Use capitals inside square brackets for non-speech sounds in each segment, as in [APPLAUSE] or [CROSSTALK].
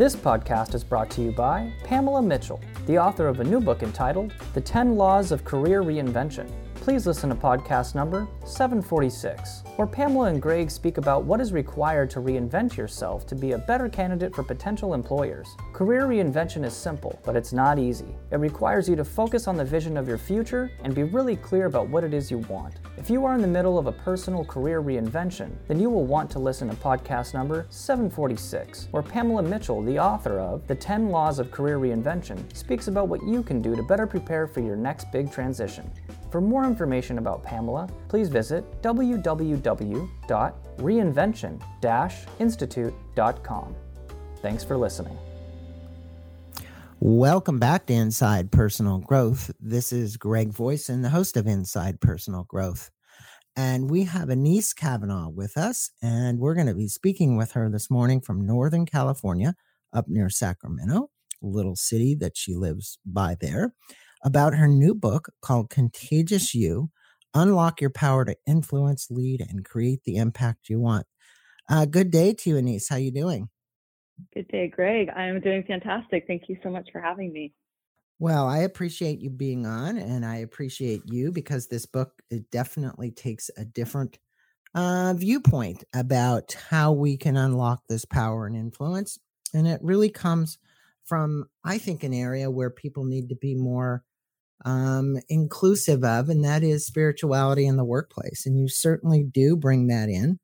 This podcast is brought to you by Pamela Mitchell, the author of a new book entitled The 10 Laws of Career Reinvention. Please listen to podcast number 746, where Pamela and Greg speak about what is required to reinvent yourself to be a better candidate for potential employers. Career reinvention is simple, but it's not easy. It requires you to focus on the vision of your future and be really clear about what it is you want. If you are in the middle of a personal career reinvention, then you will want to listen to podcast number 746, where Pamela Mitchell, the author of The 10 Laws of Career Reinvention, speaks about what you can do to better prepare for your next big transition. For more information about Pamela, please visit www.reinvention-institute.com. Thanks for listening. Welcome back to Inside Personal Growth. This is Greg Voisen, the host of Inside Personal Growth. And we have Anese Cavanaugh with us, and we're going to be speaking with her this morning from Northern California, up near Sacramento, little city that she lives by there about her new book called Contagious You Unlock Your Power to Influence, Lead, and Create the Impact You Want. Uh, good day to you, Anese. How you doing? Good day, Greg. I'm doing fantastic. Thank you so much for having me. Well, I appreciate you being on, and I appreciate you because this book it definitely takes a different uh, viewpoint about how we can unlock this power and influence. And it really comes from, I think, an area where people need to be more um, inclusive of, and that is spirituality in the workplace. And you certainly do bring that in.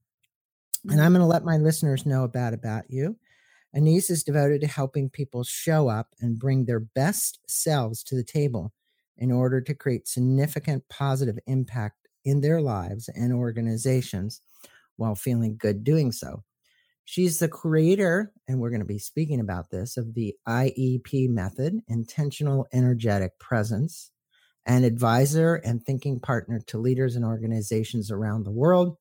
And I'm mm-hmm. going to let my listeners know about about you. Anese is devoted to helping people show up and bring their best selves to the table in order to create significant positive impact in their lives and organizations while feeling good doing so. She's the creator, and we're going to be speaking about this, of the IEP method, intentional energetic presence, and advisor and thinking partner to leaders and organizations around the world.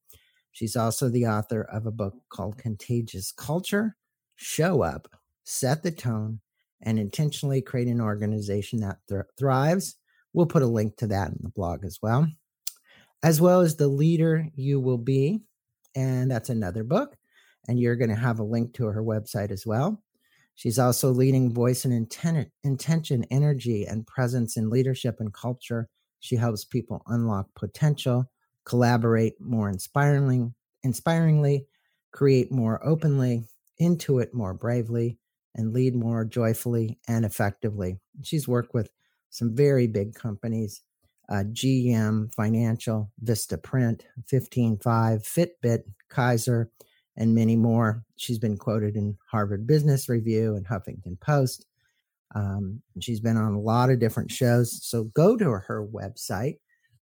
She's also the author of a book called Contagious Culture Show Up, Set the Tone, and intentionally create an organization that th- thrives. We'll put a link to that in the blog as well, as well as The Leader You Will Be. And that's another book and you're going to have a link to her website as well. She's also leading voice and intent, intention, energy, and presence in leadership and culture. She helps people unlock potential, collaborate more inspiringly, inspiringly, create more openly, intuit more bravely, and lead more joyfully and effectively. She's worked with some very big companies uh, GM Financial, Vistaprint, 155, Fitbit, Kaiser, and many more. She's been quoted in Harvard Business Review and Huffington Post. Um, she's been on a lot of different shows. So go to her website,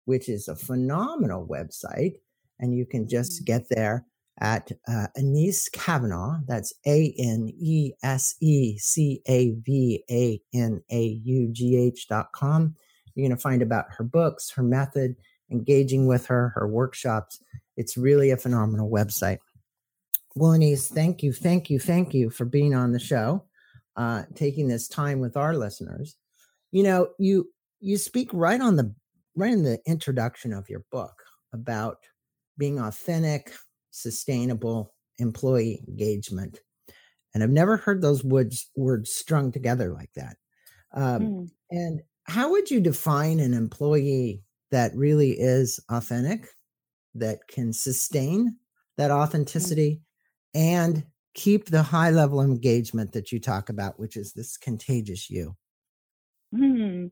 which is a phenomenal website, and you can just mm-hmm. get there at uh, Anese Cavanaugh. That's A N E S E C A V A N A U G H dot com. You're going to find about her books, her method, engaging with her, her workshops. It's really a phenomenal website. Well, Anese, thank you, thank you, thank you for being on the show, uh, taking this time with our listeners. You know, you you speak right on the right in the introduction of your book about being authentic, sustainable employee engagement, and I've never heard those words words strung together like that. Um, mm. And how would you define an employee that really is authentic, that can sustain that mm. And keep the high level engagement that you talk about, which is this contagious you? Hmm.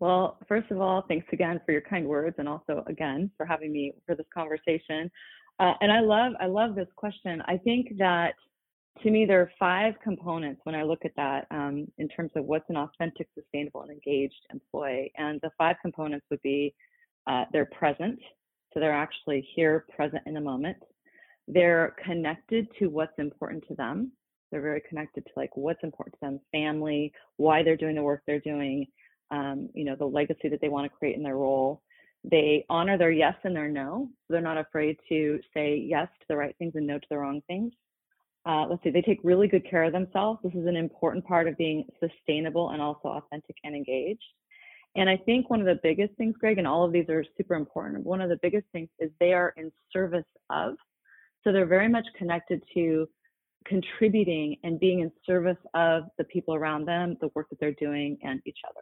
Well, first of all, thanks again for your kind words, and also again for having me for this conversation. Uh, and I love, I love this question. I think that to me there are five components when I look at that um, in terms of what's an authentic, sustainable, and engaged employee. And the five components would be uh, they're present, so they're actually here, present in the moment. They're connected to what's important to them. They're very connected to like what's important to them, family, why they're doing the work they're doing, um, you know, the legacy that they want to create in their role. They honor their yes and their no. They're not afraid to say yes to the right things and no to the wrong things. Uh, let's see, they take really good care of themselves. This is an important part of being sustainable and also authentic and engaged. And I think one of the biggest things, Greg, and all of these are super important. One of the biggest things is they are in service of so they're very much connected to contributing and being in service of the people around them, the work that they're doing, and each other.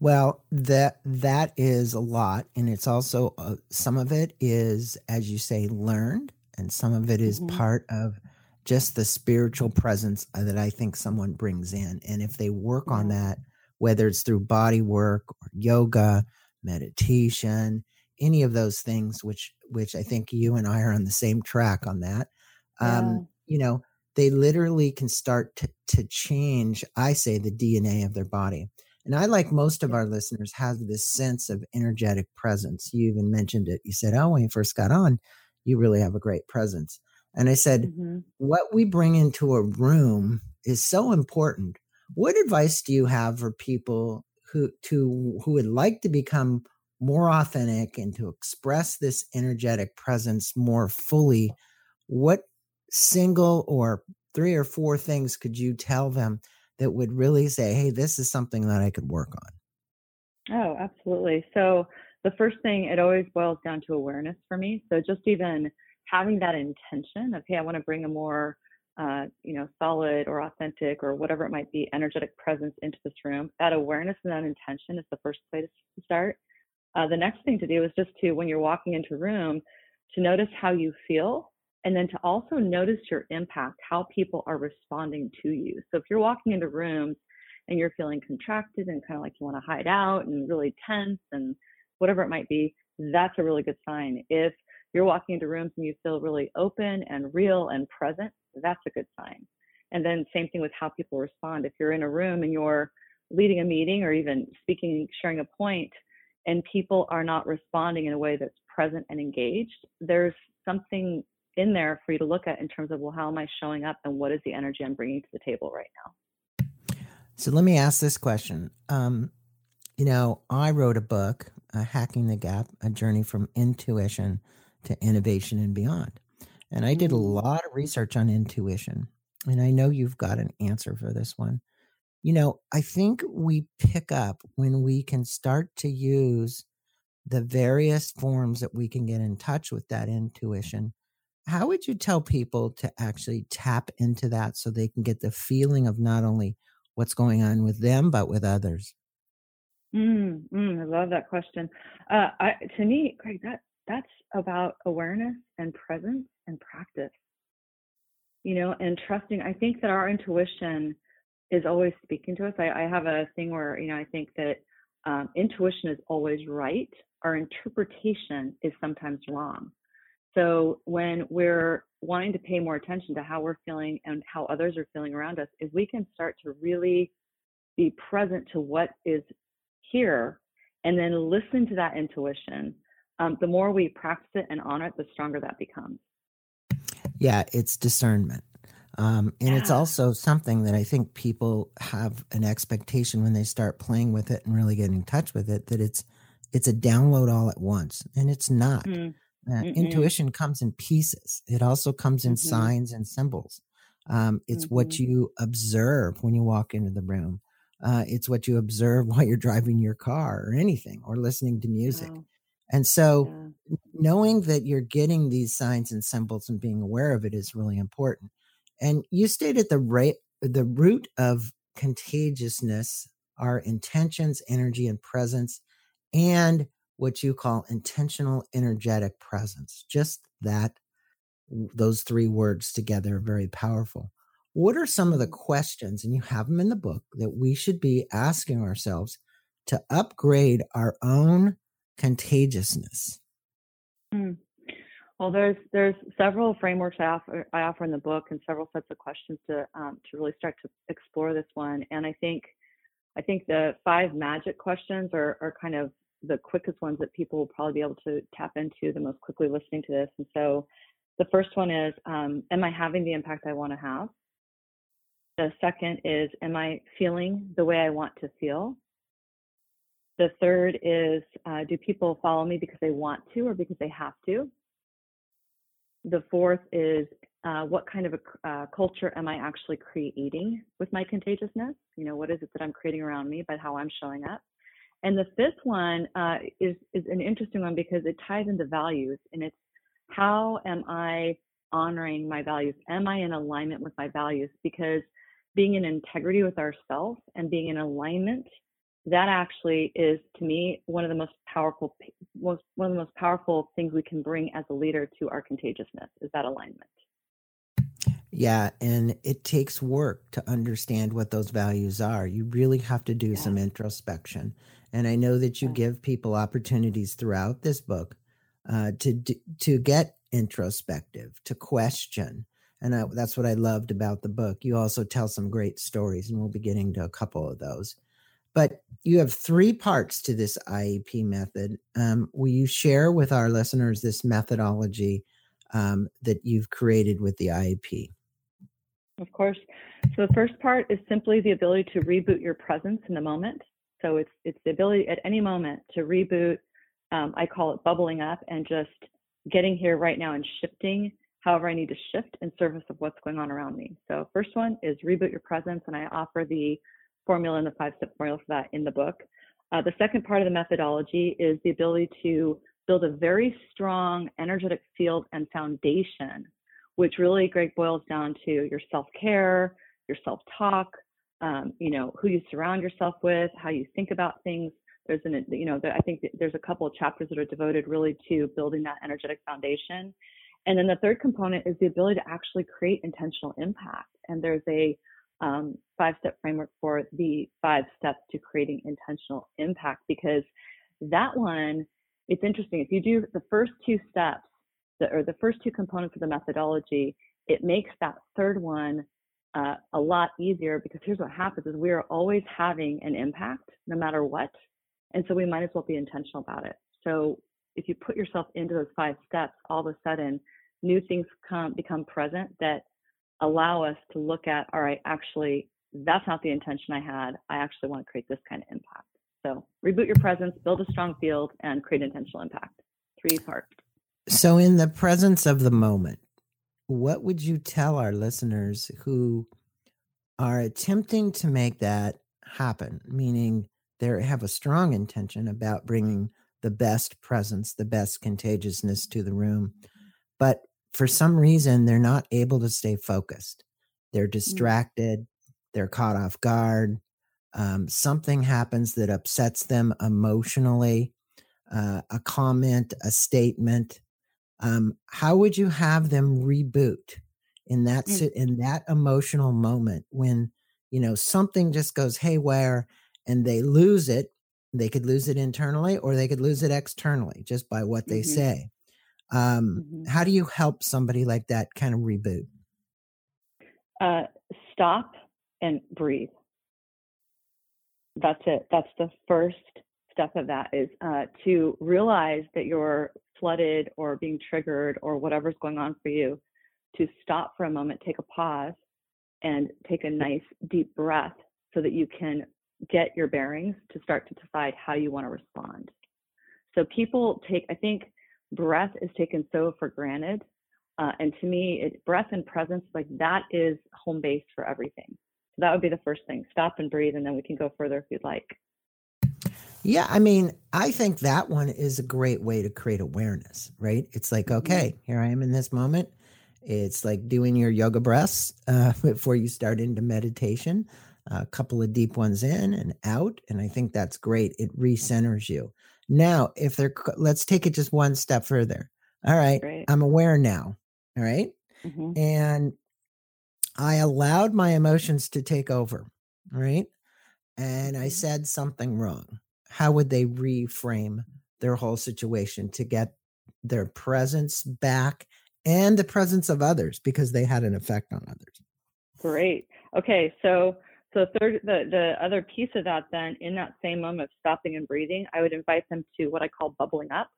Well, that that is a lot, and it's also uh, some of it is, as you say, learned, and some of it is Mm-hmm. part of just the spiritual presence uh, that I think someone brings in. And if they work on that, whether it's through body work or yoga, meditation, any of those things, which which I think you and I are on the same track on that, Yeah. um, you know, they literally can start to, to change, I say, the DNA of their body. And I, like most of our listeners, have this sense of energetic presence. You even mentioned it. You said, Oh, when you first got on, you really have a great presence. And I said, Mhm. What we bring into a room is so important. What advice do you have for people who to who would like to become more authentic and to express this energetic presence more fully? What single or three or four things could you tell them that would really say, hey, this is something that I could work on? Oh, absolutely. So the first thing, it always boils down to awareness for me. So just even having that intention of, hey, I want to bring a more, uh, you know, solid or authentic or whatever it might be, energetic presence into this room. That awareness and that intention is the first place to start. Uh, the next thing to do is just to, when you're walking into a room, to notice how you feel and then to also notice your impact, how people are responding to you. So if you're walking into rooms and you're feeling contracted and kind of like you want to hide out and really tense and whatever it might be, that's a really good sign. If you're walking into rooms and you feel really open and real and present, that's a good sign. And then same thing with how people respond. If you're in a room and you're leading a meeting or even speaking, sharing a point, and people are not responding in a way that's present and engaged, there's something in there for you to look at in terms of, well, how am I showing up and what is the energy I'm bringing to the table right now? So let me ask this question. Um, you know, I wrote a book, uh, Hacking the Gap, a journey from intuition to innovation and beyond. And I did a Mm. lot of research on intuition. And I know you've got an answer for this one. You know, I think we pick up when we can start to use the various forms that we can get in touch with that intuition. How would you tell people to actually tap into that so they can get the feeling of not only what's going on with them, but with others? Mm, mm, I love that question. Uh, I, to me, Greg, that that's about awareness and presence and practice. You know, and trusting. I think that our intuition is always speaking to us. I, I have a thing where you know I think that um, intuition is always right. Our interpretation is sometimes wrong. So when we're wanting to pay more attention to how we're feeling and how others are feeling around us, if we can start to really be present to what is here and then listen to that intuition, um, the more we practice it and honor it, the stronger that becomes. Yeah, it's discernment. Um, and it's also something that I think people have an expectation when they start playing with it and really get in touch with it that it's it's a download all at once, and it's not. Mm, Uh, intuition comes in pieces. It also comes in Mhm. signs and symbols. Um, it's what Mhm. you observe when you walk into the room. Uh, it's what you observe [LAUGHS] while you're driving your car or anything, or listening to music. wow, And so, yeah. knowing that you're getting these signs and symbols and being aware of it is really important. And you stated the rate, the root of contagiousness are intentions, energy, and presence, and what you call intentional energetic presence. Just that, those three words together are very powerful. What are some of the Mhm. questions, and you have them in the book, that we should be asking ourselves to upgrade our own contagiousness? Mm. Well, there's there's several frameworks I offer I offer in the book and several sets of questions to um, to really start to explore this one. And I think I think the five magic questions are are kind of the quickest ones that people will probably be able to tap into the most quickly listening to this. And so the first one is, um, am I having the impact I want to have? The second is, am I feeling the way I want to feel? The third is, uh, do people follow me because they want to or because they have to? The fourth is, uh, what kind of a uh, culture am I actually creating with my contagiousness? You know, what is it that I'm creating around me by how I'm showing up? And the fifth one uh, is is an interesting one because it ties into values, and it's how am I honoring my values. Am I in alignment with my values? Because being in integrity with ourselves and being in alignment, that actually is to me one of the most powerful most, one of the most powerful things we can bring as a leader to our contagiousness is that alignment. Yeah, and it takes work to understand what those values are. You really have to do yeah. some introspection. And I know that you yeah. give people opportunities throughout this book uh, to to get introspective, to question. And I, that's what I loved about the book. You also tell some great stories, and we'll be getting to a couple of those. But you have three parts to this IEP method. Um, will you share with our listeners this methodology um, that you've created with the IEP? Of course. So the first part is simply the ability to reboot your presence in the moment. So it's it's the ability at any moment to reboot. Um, I call it bubbling up and just getting here right now and shifting however I need to shift in service of what's going on around me. So first one is reboot your presence, and I offer the formula and the five-step formula for that in the book. Uh, the second part of the methodology is the ability to build a very strong energetic field and foundation which really, Greg, boils down to your self care, your self talk, um, you know, who you surround yourself with, how you think about things. There's an, you know, I think there's a couple of chapters that are devoted really to building that energetic foundation. And then the third component is the ability to actually create intentional impact. And there's a um, five step framework for the five steps to creating intentional impact because that one, it's interesting. If you do the first two steps, or the first two components of the methodology, it makes that third one uh, a lot easier because here's what happens is we are always having an impact no matter what. And so we might as well be intentional about it. So if you put yourself into those five steps, all of a sudden new things come become present that allow us to look at, all right, actually, that's not the intention I had. I actually want to create this kind of impact. So reboot your presence, build a strong field, and create intentional impact. Three parts. So, in the presence of the moment, what would you tell our listeners who are attempting to make that happen? Meaning, they have a strong intention about bringing the best presence, the best contagiousness to the room, but for some reason, they're not able to stay focused. They're mm. distracted, they're caught off guard. Um, something happens that upsets them emotionally. Uh, a comment, a statement, um, how would you have them reboot in that mm. in that emotional moment when you know something just goes haywire and they lose it they could lose it internally or they could lose it externally just by what they mm-hmm. say um, mm-hmm. how do you help somebody like that kind of reboot uh, stop and breathe that's it that's the first step of that is uh, to realize that you're flooded or being triggered or whatever's going on for you, to stop for a moment, take a pause, and take a nice deep breath so that you can get your bearings to start to decide how you want to respond. So people take, I think breath is taken so for granted. Uh, and to me, it, breath and presence, like that is home base for everything. So that would be the first thing. Stop and breathe, and then we can go further if you'd like. Yeah, I mean, I think that one is a great way to create awareness, right? It's like, mm-hmm. okay, here I am in this moment. It's like doing your yoga breaths uh, [LAUGHS] before you start into meditation, a couple of deep ones in and out. And I think that's great. It recenters you. Now, if they're, let's take it just one step further. All right, right. I'm aware now. All right? mm-hmm. And I allowed my emotions to take over. Right. And I mm-hmm. said something wrong how would they reframe their whole situation to get their presence back and the presence of others because they had an effect on others great okay so so third the, the other piece of that then in that same moment of stopping and breathing i would invite them to what i call bubbling up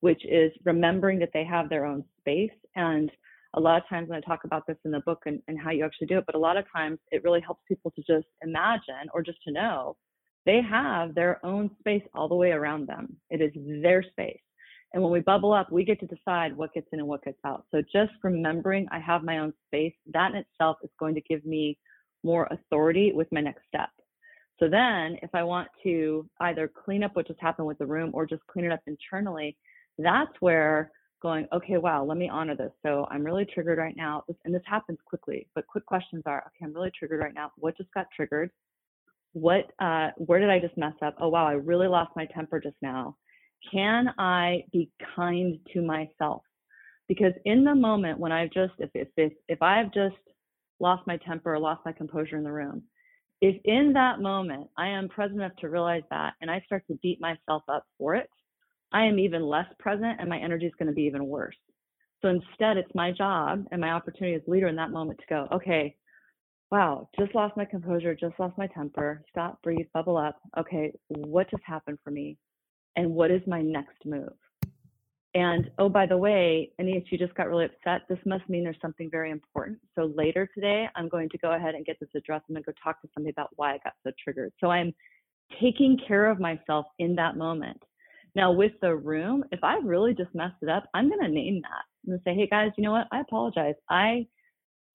which is remembering that they have their own space and a lot of times when i talk about this in the book and, and how you actually do it but a lot of times it really helps people to just imagine or just to know they have their own space all the way around them. It is their space. And when we bubble up, we get to decide what gets in and what gets out. So just remembering I have my own space, that in itself is going to give me more authority with my next step. So then if I want to either clean up what just happened with the room or just clean it up internally, that's where going, okay, wow, let me honor this. So I'm really triggered right now. And this happens quickly, but quick questions are, okay, I'm really triggered right now. What just got triggered? What, uh, where did I just mess up? Oh, wow, I really lost my temper just now. Can I be kind to myself? Because in the moment when I've just, if, if, if, if I've just lost my temper lost my composure in the room, if in that moment I am present enough to realize that and I start to beat myself up for it, I am even less present and my energy is going to be even worse. So instead, it's my job and my opportunity as leader in that moment to go, okay, wow, just lost my composure, just lost my temper, stop, breathe, bubble up. Okay, what just happened for me? And what is my next move? And oh, by the way, Anese, you just got really upset. This must mean there's something very important. So later today, I'm going to go ahead and get this addressed. I'm going to go talk to somebody about why I got so triggered. So I'm taking care of myself in that moment. Now, with the room, if I really just messed it up, I'm going to name that. To say, hey guys, you know what? I apologize. I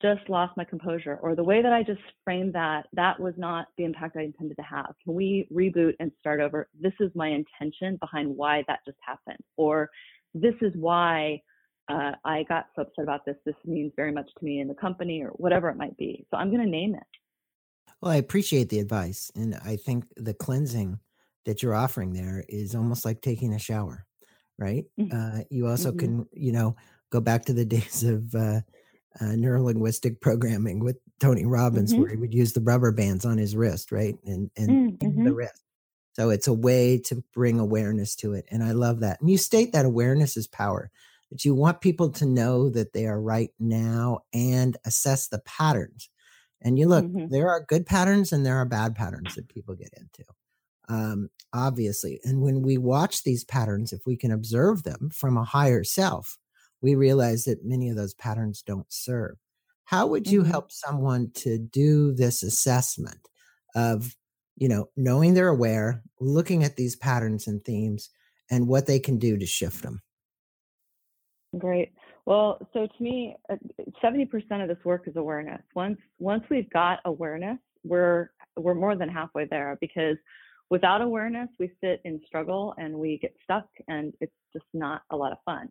just lost my composure, or the way that I just framed that, that was not the impact I intended to have. Can we reboot and start over? This is my intention behind why that just happened. Or this is why uh, I got so upset about this. This means very much to me in the company, or whatever it might be. So I'm going to name it. Well, I appreciate the advice. And I think the cleansing that you're offering there is almost like taking a shower, right? Mm-hmm. Uh, you also mm-hmm. can, you know, go back to the days of uh, uh, neurolinguistic programming with Tony Robbins, mm-hmm. where he would use the rubber bands on his wrist, right, and and the mm-hmm. wrist. So it's a way to bring awareness to it, and I love that. And you state that awareness is power. That you want people to know that they are right now and assess the patterns. And you look, mm-hmm. there are good patterns and there are bad patterns that people get into um, obviously. And when we watch these patterns, if we can observe them from a higher self, we realize that many of those patterns don't serve. How would you mm-hmm. help someone to do this assessment of, you know, knowing they're aware, looking at these patterns and themes, and what they can do to shift them? Great. Well, so to me, uh, seventy percent of this work is awareness. Once once we've got awareness, we're we're more than halfway there because Without awareness, we sit in struggle and we get stuck, and it's just not a lot of fun.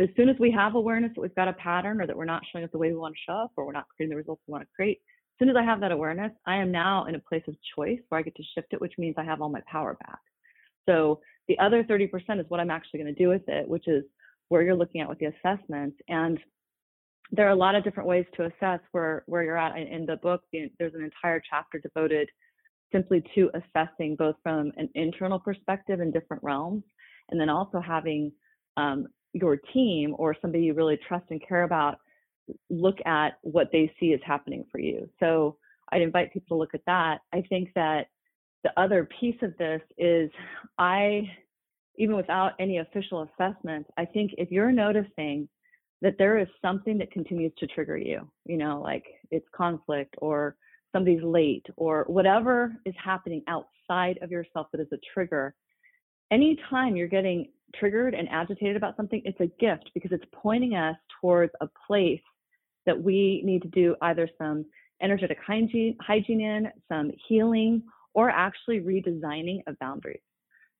As soon as we have awareness that we've got a pattern or that we're not showing up the way we want to show up or we're not creating the results we want to create, as soon as I have that awareness, I am now in a place of choice where I get to shift it, which means I have all my power back. So the other 30% is what I'm actually going to do with it, which is where you're looking at with the assessments. And there are a lot of different ways to assess where, where you're at. In the book, there's an entire chapter devoted simply to assessing both from an internal perspective in different realms, and then also having um, your team or somebody you really trust and care about look at what they see is happening for you. So I'd invite people to look at that. I think that the other piece of this is I, even without any official assessments, I think if you're noticing that there is something that continues to trigger you, you know, like it's conflict or somebody's late or whatever is happening outside of yourself that is a trigger, anytime you're getting triggered and agitated about something, it's a gift because it's pointing us towards a place that we need to do either some energetic hygiene, hygiene in, some healing, or actually redesigning of boundaries.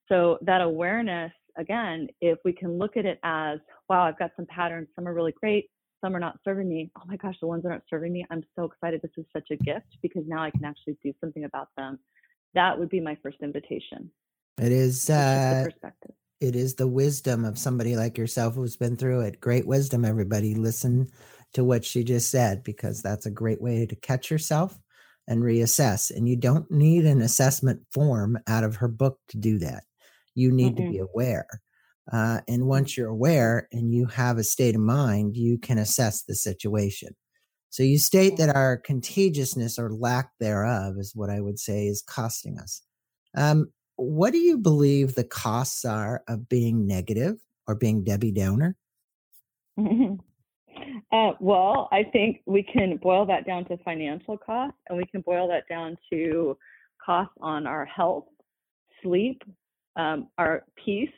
So that awareness, again, if we can look at it as, wow, I've got some patterns, some are really great, some are not serving me. Oh my gosh, the ones that aren't serving me, I'm so excited. This is such a gift because now I can actually do something about them. That would be my first invitation. It is uh, perspective. It is the wisdom of somebody like yourself who's been through it. Great wisdom, everybody. Listen to what she just said because that's a great way to catch yourself and reassess. And you don't need an assessment form out of her book to do that. You need Mm-mm. to be aware. Uh, and once you're aware and you have a state of mind, you can assess the situation. So you state that our contagiousness or lack thereof is what I would say is costing us. Um, what do you believe the costs are of being negative or being Debbie Downer? [LAUGHS] Uh, well, I think we can boil that down to financial costs and we can boil that down to costs on our health, sleep, um, our peace,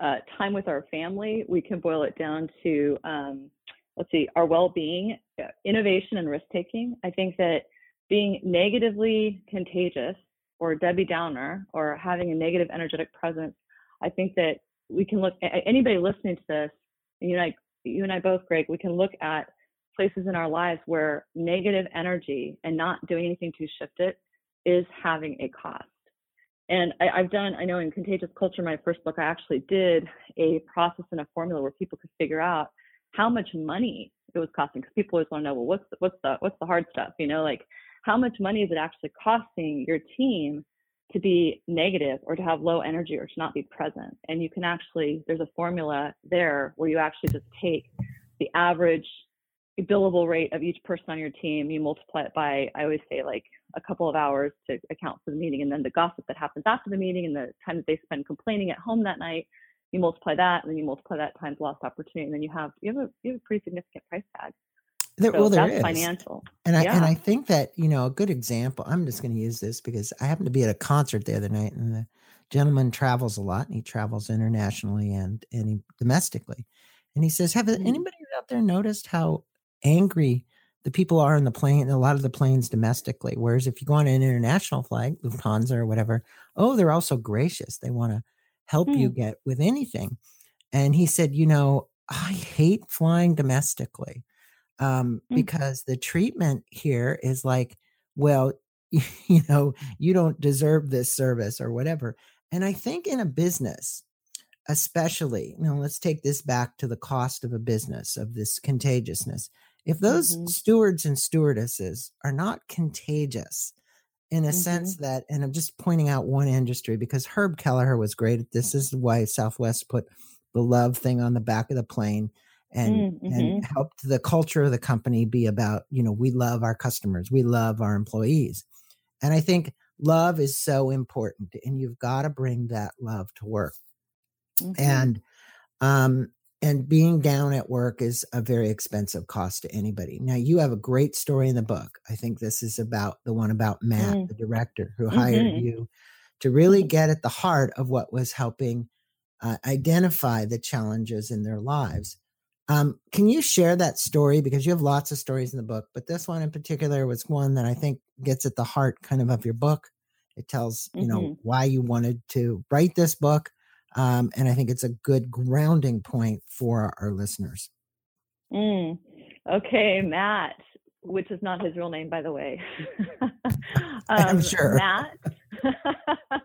uh, time with our family, we can boil it down to, um, let's see, our well being, uh, innovation, and risk taking. I think that being negatively contagious or Debbie Downer or having a negative energetic presence, I think that we can look, anybody listening to this, and you and I, you and I both, Greg, we can look at places in our lives where negative energy and not doing anything to shift it is having a cost. And I, have done, I know in Contagious Culture, my first book, I actually did a process and a formula where people could figure out how much money it was costing. Because people always want to know, well, what's the, what's the what's the hard stuff? You know, like how much money is it actually costing your team to be negative or to have low energy or to not be present? And you can actually, there's a formula there where you actually just take the average billable rate of each person on your team, you multiply it by, I always say like a couple of hours to account for the meeting, and then the gossip that happens after the meeting and the time that they spend complaining at home that night, you multiply that, and then you multiply that times lost opportunity, and then you have you have a you have a pretty significant price tag. There, so well, there is. financial, and I yeah. and I think that you know a good example. I'm just going to use this because I happened to be at a concert the other night, and the gentleman travels a lot, and he travels internationally and and he, domestically, and he says, "Have Mm. anybody out there noticed how angry the people are in the plane, a lot of the planes domestically. Whereas if you go on an international flight, Lufthansa or whatever, oh, they're also gracious. They want to help you Hmm. get with anything. And he said, you know, I hate flying domestically um, Hmm. because the treatment here is like, well, [LAUGHS] you know, you don't deserve this service or whatever. And I think in a business, especially, you know, let's take this back to the cost of a business of this contagiousness. If those Mhm. stewards and stewardesses are not contagious in a sense Mm-hmm. that, and I'm just pointing out one industry because Herb Kelleher was great at this. This is why Southwest put the love thing on the back of the plane and Mm, and helped the culture of the company be about, you know, we love our customers, we love our employees. And I think love is so important and you've got to bring that love to work Mhm. and um and being down at work is a very expensive cost to anybody now you have a great story in the book i think this is about the one about matt Mm. the director who hired Mhm. you to really Mhm. get at the heart of what was helping uh, identify the challenges in their lives um, can you share that story because you have lots of stories in the book but this one in particular was one that i think gets at the heart kind of of your book it tells you know Mhm. why you wanted to write this book um, and I think it's a good grounding point for our, listeners. Mm. Okay, Matt, which is not his real name, by the way. [LAUGHS] [LAUGHS] I'm Um, sure. Matt. [LAUGHS]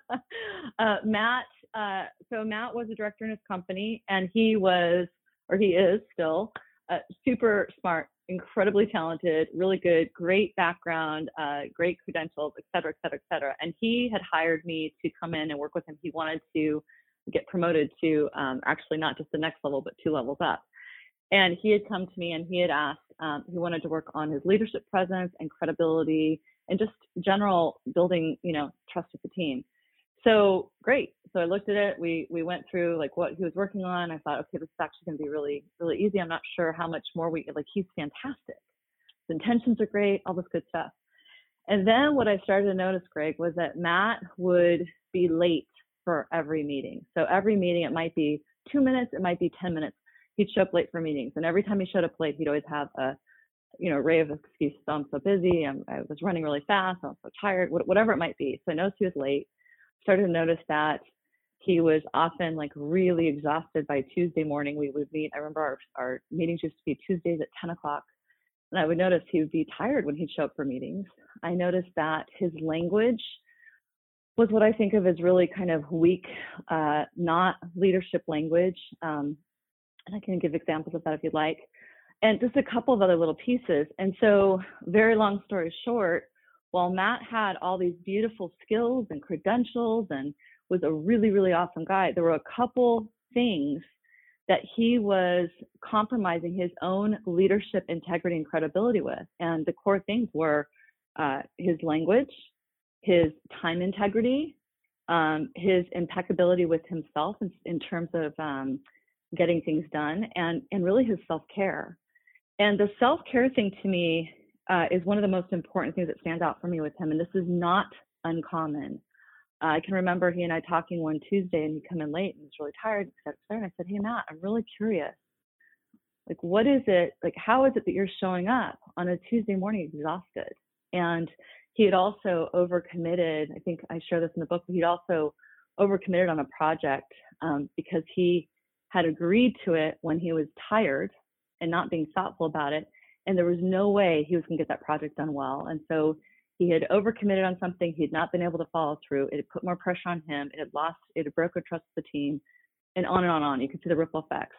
uh, Matt. Uh, so Matt was a director in his company, and he was, or he is still, uh, super smart, incredibly talented, really good, great background, uh, great credentials, et cetera, et cetera, et cetera. And he had hired me to come in and work with him. He wanted to get promoted to um, actually not just the next level, but two levels up. And he had come to me and he had asked, um, he wanted to work on his leadership presence and credibility and just general building, you know, trust with the team. So great. So I looked at it. We we went through like what he was working on. I thought, okay, this is actually going to be really really easy. I'm not sure how much more we like. He's fantastic. His intentions are great. All this good stuff. And then what I started to notice, Greg, was that Matt would be late for every meeting. So every meeting, it might be two minutes, it might be 10 minutes. He'd show up late for meetings. And every time he showed up late, he'd always have a, you know, array of excuses. Oh, I'm so busy. I'm, I was running really fast. I'm so tired, whatever it might be. So I noticed he was late. Started to notice that he was often like really exhausted by Tuesday morning. We would meet. I remember our, our meetings used to be Tuesdays at 10 o'clock. And I would notice he would be tired when he'd show up for meetings. I noticed that his language was what I think of as really kind of weak, uh, not leadership language. Um, and I can give examples of that if you'd like. And just a couple of other little pieces. And so, very long story short, while Matt had all these beautiful skills and credentials and was a really, really awesome guy, there were a couple things that he was compromising his own leadership integrity and credibility with. And the core things were uh, his language, his time integrity, um, his impeccability with himself in, in terms of um, getting things done, and and really his self care. And the self care thing to me uh, is one of the most important things that stands out for me with him. And this is not uncommon. Uh, I can remember he and I talking one Tuesday, and he'd come in late and he was really tired, et cetera. And I said, Hey Matt, I'm really curious. Like, what is it? Like, how is it that you're showing up on a Tuesday morning exhausted? And he had also overcommitted. I think I share this in the book. But he'd also overcommitted on a project um, because he had agreed to it when he was tired and not being thoughtful about it. And there was no way he was going to get that project done well. And so he had overcommitted on something he had not been able to follow through. It had put more pressure on him. It had lost, it had broken trust with the team, and on and on and on. You could see the ripple effects.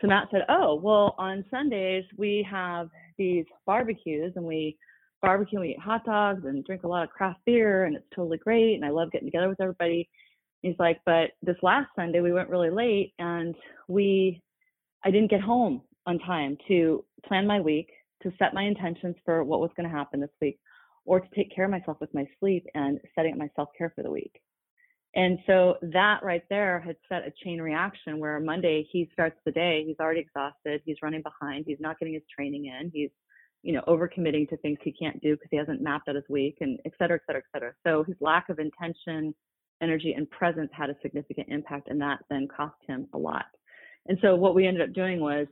So Matt said, "Oh, well, on Sundays we have these barbecues, and we barbecue, and we eat hot dogs, and drink a lot of craft beer, and it's totally great. And I love getting together with everybody." He's like, "But this last Sunday we went really late, and we, I didn't get home on time to plan my week, to set my intentions for what was going to happen this week." or to take care of myself with my sleep and setting up my self care for the week. And so that right there had set a chain reaction where Monday he starts the day, he's already exhausted, he's running behind, he's not getting his training in, he's, you know, overcommitting to things he can't do because he hasn't mapped out his week and et cetera, et cetera, et cetera. So his lack of intention, energy, and presence had a significant impact, and that then cost him a lot. And so what we ended up doing was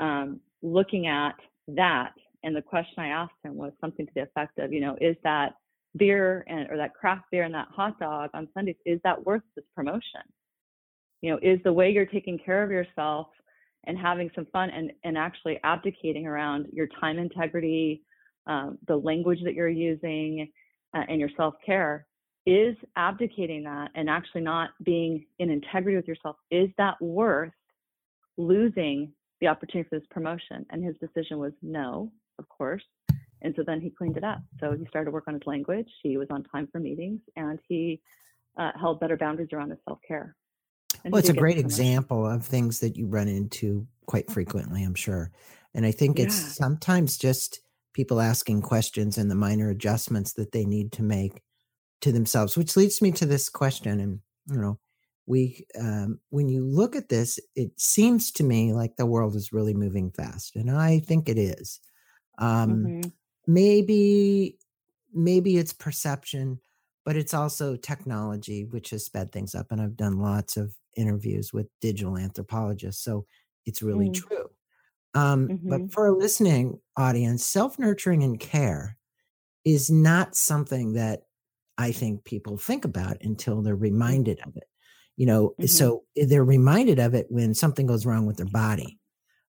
um, looking at that and the question I asked him was something to the effect of, you know, is that beer and or that craft beer and that hot dog on Sundays, is that worth this promotion? You know, is the way you're taking care of yourself and having some fun and, and actually abdicating around your time integrity, um, the language that you're using, uh, and your self care, is abdicating that and actually not being in integrity with yourself, is that worth losing the opportunity for this promotion? And his decision was no, of course. And so then he cleaned it up. So he started to work on his language. He was on time for meetings and he uh, held better boundaries around his self care. Well, it's a great example of things that you run into quite frequently, I'm sure. And I think it's yeah. sometimes just people asking questions and the minor adjustments that they need to make to themselves, which leads me to this question. And, you know, we, um, when you look at this, it seems to me like the world is really moving fast. And I think it is. Um, mm-hmm. Maybe, maybe it's perception, but it's also technology, which has sped things up. And I've done lots of interviews with digital anthropologists, so it's really mm-hmm. true. Um, mm-hmm. But for a listening audience, self nurturing and care is not something that I think people think about until they're mm-hmm. reminded of it. You know, mm-hmm. so they're reminded of it when something goes wrong with their body.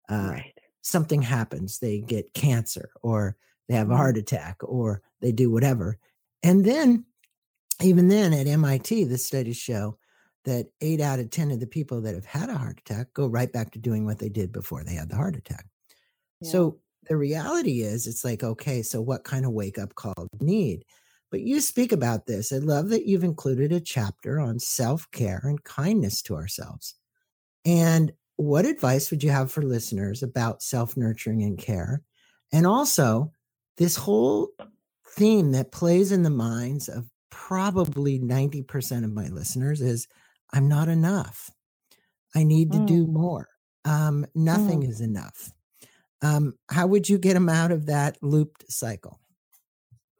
Uh, right something happens, they get cancer or they have a mm-hmm. heart attack or they do whatever. And then, even then at MIT, the studies show that eight out of 10 of the people that have had a heart attack go right back to doing what they did before they had the heart attack. Yeah. So the reality is, it's like, okay, so what kind of wake up call need? But you speak about this. I love that you've included a chapter on self care and kindness to ourselves. And what advice would you have for listeners about self nurturing and care? And also, this whole theme that plays in the minds of probably 90% of my listeners is I'm not enough. I need to mm. do more. Um, nothing mm. is enough. Um, how would you get them out of that looped cycle?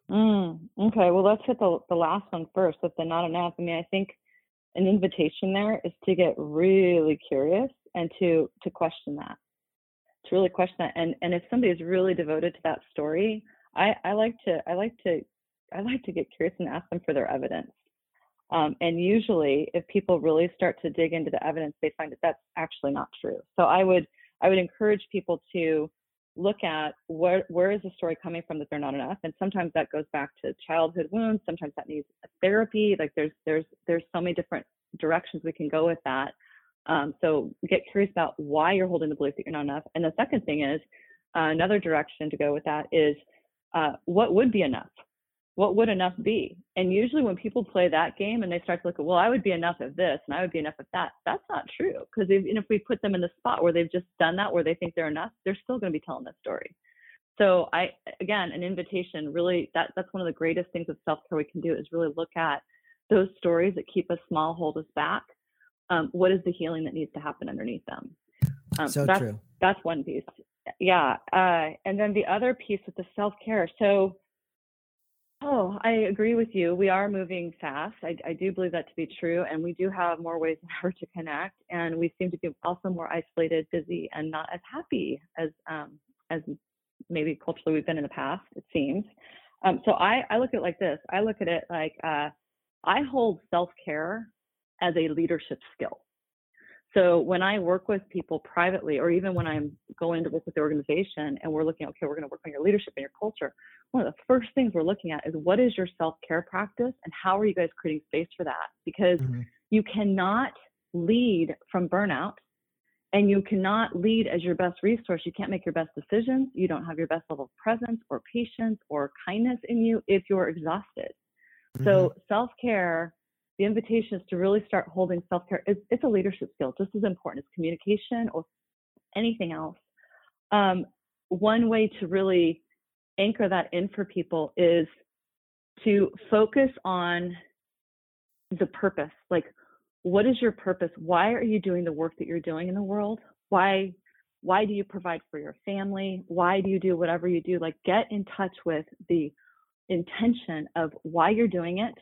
Mm. Okay, well, let's hit the, the last one first with the not enough. I mean, I think an invitation there is to get really curious and to to question that to really question that and and if somebody is really devoted to that story i i like to i like to i like to get curious and ask them for their evidence um, and usually if people really start to dig into the evidence they find that that's actually not true so i would i would encourage people to look at where where is the story coming from that they're not enough and sometimes that goes back to childhood wounds sometimes that needs therapy like there's there's there's so many different directions we can go with that um, so get curious about why you're holding the belief that you're not enough. And the second thing is uh, another direction to go with that is uh, what would be enough? What would enough be? And usually when people play that game and they start to look at, well, I would be enough of this and I would be enough of that, that's not true. Because even if we put them in the spot where they've just done that, where they think they're enough, they're still going to be telling that story. So I, again, an invitation really, that, that's one of the greatest things of self-care we can do is really look at those stories that keep us small, hold us back, um, what is the healing that needs to happen underneath them um, so that's, true that's one piece yeah uh, and then the other piece with the self-care so oh i agree with you. We are moving fast. I, I do believe that to be true and we do have more ways [LAUGHS] than ever to connect and we seem to be also more isolated busy and not as happy as um, as maybe culturally we've been in the past it seems. Um, so I, I look at it like this. I look at it like uh, i hold self-care as a leadership skill. So when I work with people privately, or even when I'm going to work with the organization and we're looking, okay, we're going to work on your leadership and your culture. One of the first things we're looking at is what is your self care practice and how are you guys creating space for that? Because mm-hmm. you cannot lead from burnout and you cannot lead as your best resource. You can't make your best decisions. You don't have your best level of presence or patience or kindness in you if you're exhausted. Mm-hmm. So self care the invitation is to really start holding self-care it's, it's a leadership skill just as important as communication or anything else. Um, one way to really anchor that in for people is to focus on the purpose like what is your purpose? Why are you doing the work that you're doing in the world? Why why do you provide for your family? Why do you do whatever you do? Like get in touch with the intention of why you're doing it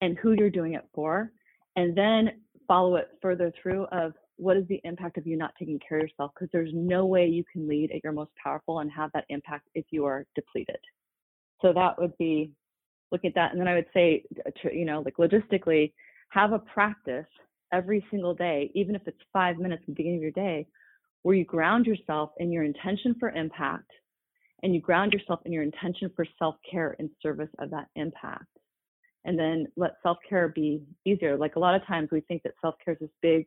and who you're doing it for, and then follow it further through of what is the impact of you not taking care of yourself because there's no way you can lead at your most powerful and have that impact if you are depleted. So that would be look at that and then i would say uh, you know like logistically have a practice every single day even if it's five minutes at the beginning of your day where you ground yourself in your intention for impact and you ground yourself in your intention for self-care in service of that impact and then let self-care be easier. Like a lot of times we think that self-care is this big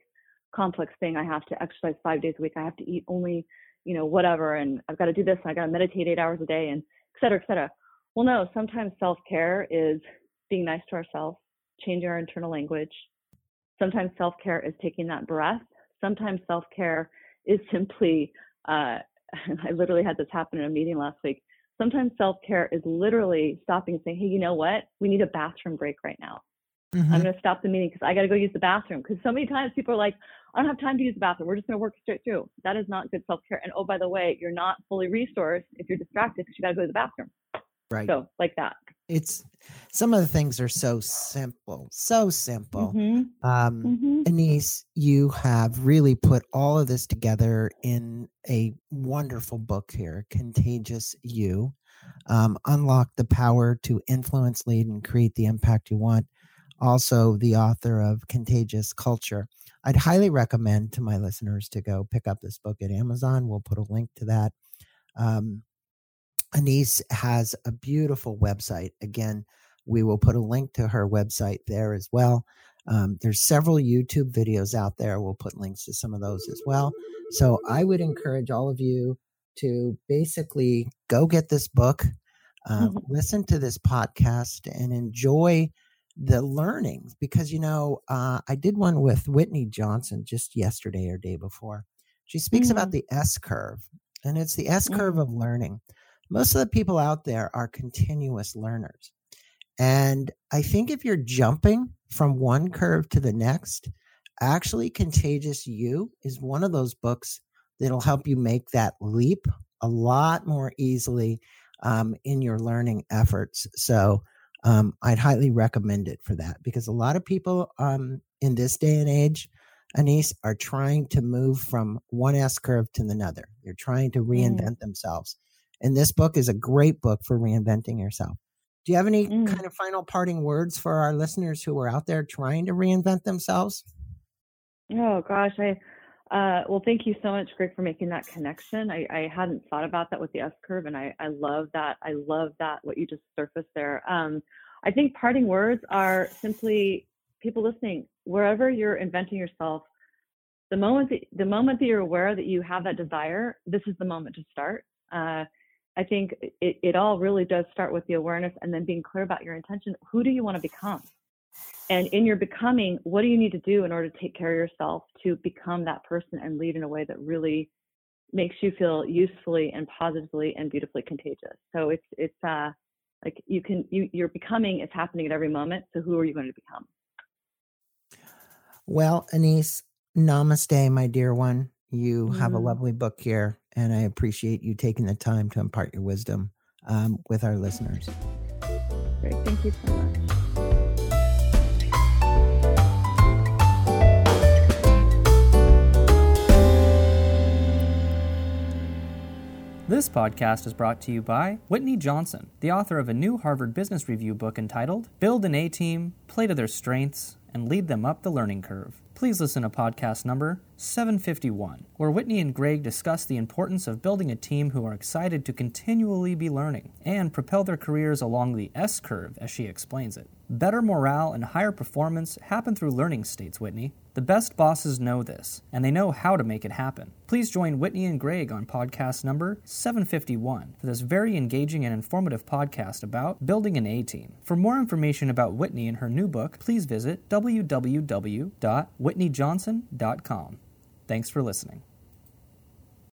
complex thing. I have to exercise five days a week. I have to eat only you know whatever and i've got to do this and i got to meditate eight hours a day and et cetera et cetera. Well no sometimes self-care is being nice to ourselves changing our internal language. Sometimes self-care is taking that breath. Sometimes self-care is simply uh, [LAUGHS] i literally had this happen in a meeting last week sometimes self care is literally stopping and saying, hey, you know what? We need a bathroom break right now. Mm-hmm. I'm going to stop the meeting because I got to go use the bathroom. Because so many times people are like, I don't have time to use the bathroom. We're just going to work straight through. That is not good self care. And oh, by the way, you're not fully resourced if you're distracted because you got to go to the bathroom. Right. So, like that. It's some of the things are so simple, so simple. Mm-hmm. Um, mm-hmm. Anese, you have really put all of this together in a wonderful book here, Contagious You. Um, unlock the power to influence, lead, and create the impact you want. Also, the author of Contagious Culture. I'd highly recommend to my listeners to go pick up this book at Amazon. We'll put a link to that. Um, Anese has a beautiful website. Again, we will put a link to her website there as well. Um, there's several YouTube videos out there. We'll put links to some of those as well. So I would encourage all of you to basically go get this book, uh, mm-hmm. listen to this podcast, and enjoy the learnings. Because, you know, uh, I did one with Whitney Johnson just yesterday or day before. She speaks mm-hmm. about the S curve, and it's the S curve mm-hmm. of learning most of the people out there are continuous learners. And I think if you're jumping from one curve to the next, actually, Contagious You is one of those books that'll help you make that leap a lot more easily um, in your learning efforts. So um, I'd highly recommend it for that because a lot of people um, in this day and age, Anese, are trying to move from one S curve to another. They're trying to mm. reinvent mm. themselves. And this book is a great book for reinventing yourself. Do you have any mm. kind of final parting words for our listeners who are out there trying to reinvent themselves? Oh gosh, I uh, well, thank you so much, Greg, for making that connection. I, I, hadn't thought about that with the S curve, and I, I love that. I love that what you just surfaced there. Um, I think parting words are simply people listening, wherever you're inventing yourself, the moment that the moment that you're aware that you have that desire, this is the moment to start. Uh, I think it, it all really does start with the awareness and then being clear about your intention. Who do you want to become? And in your becoming, what do you need to do in order to take care of yourself to become that person and lead in a way that really makes you feel usefully and positively and beautifully contagious? So it's it's uh like you can you your becoming is happening at every moment. So who are you going to become? Well, Anese, namaste, my dear one. You mm-hmm. have a mm-hmm. lovely book here, and I appreciate you taking the time to impart your wisdom um, with our listeners. Great. Thank you so much. This podcast is brought to you by Whitney Johnson, the author of a new Harvard Business Review book entitled Build an A Team, Play to Their Strengths, and Lead Them Up the Learning Curve. Please listen to podcast number 751, where Whitney and Greg discuss the importance of building a team who are excited to continually be learning and propel their careers along the S curve, as she explains it. Better morale and higher performance happen through learning states, Whitney. The best bosses know this, and they know how to make it happen. Please join Whitney and Greg on podcast number 751 for this very engaging and informative podcast about building an A team. For more information about Whitney and her new book, please visit www.whitneyjohnson.com. Thanks for listening.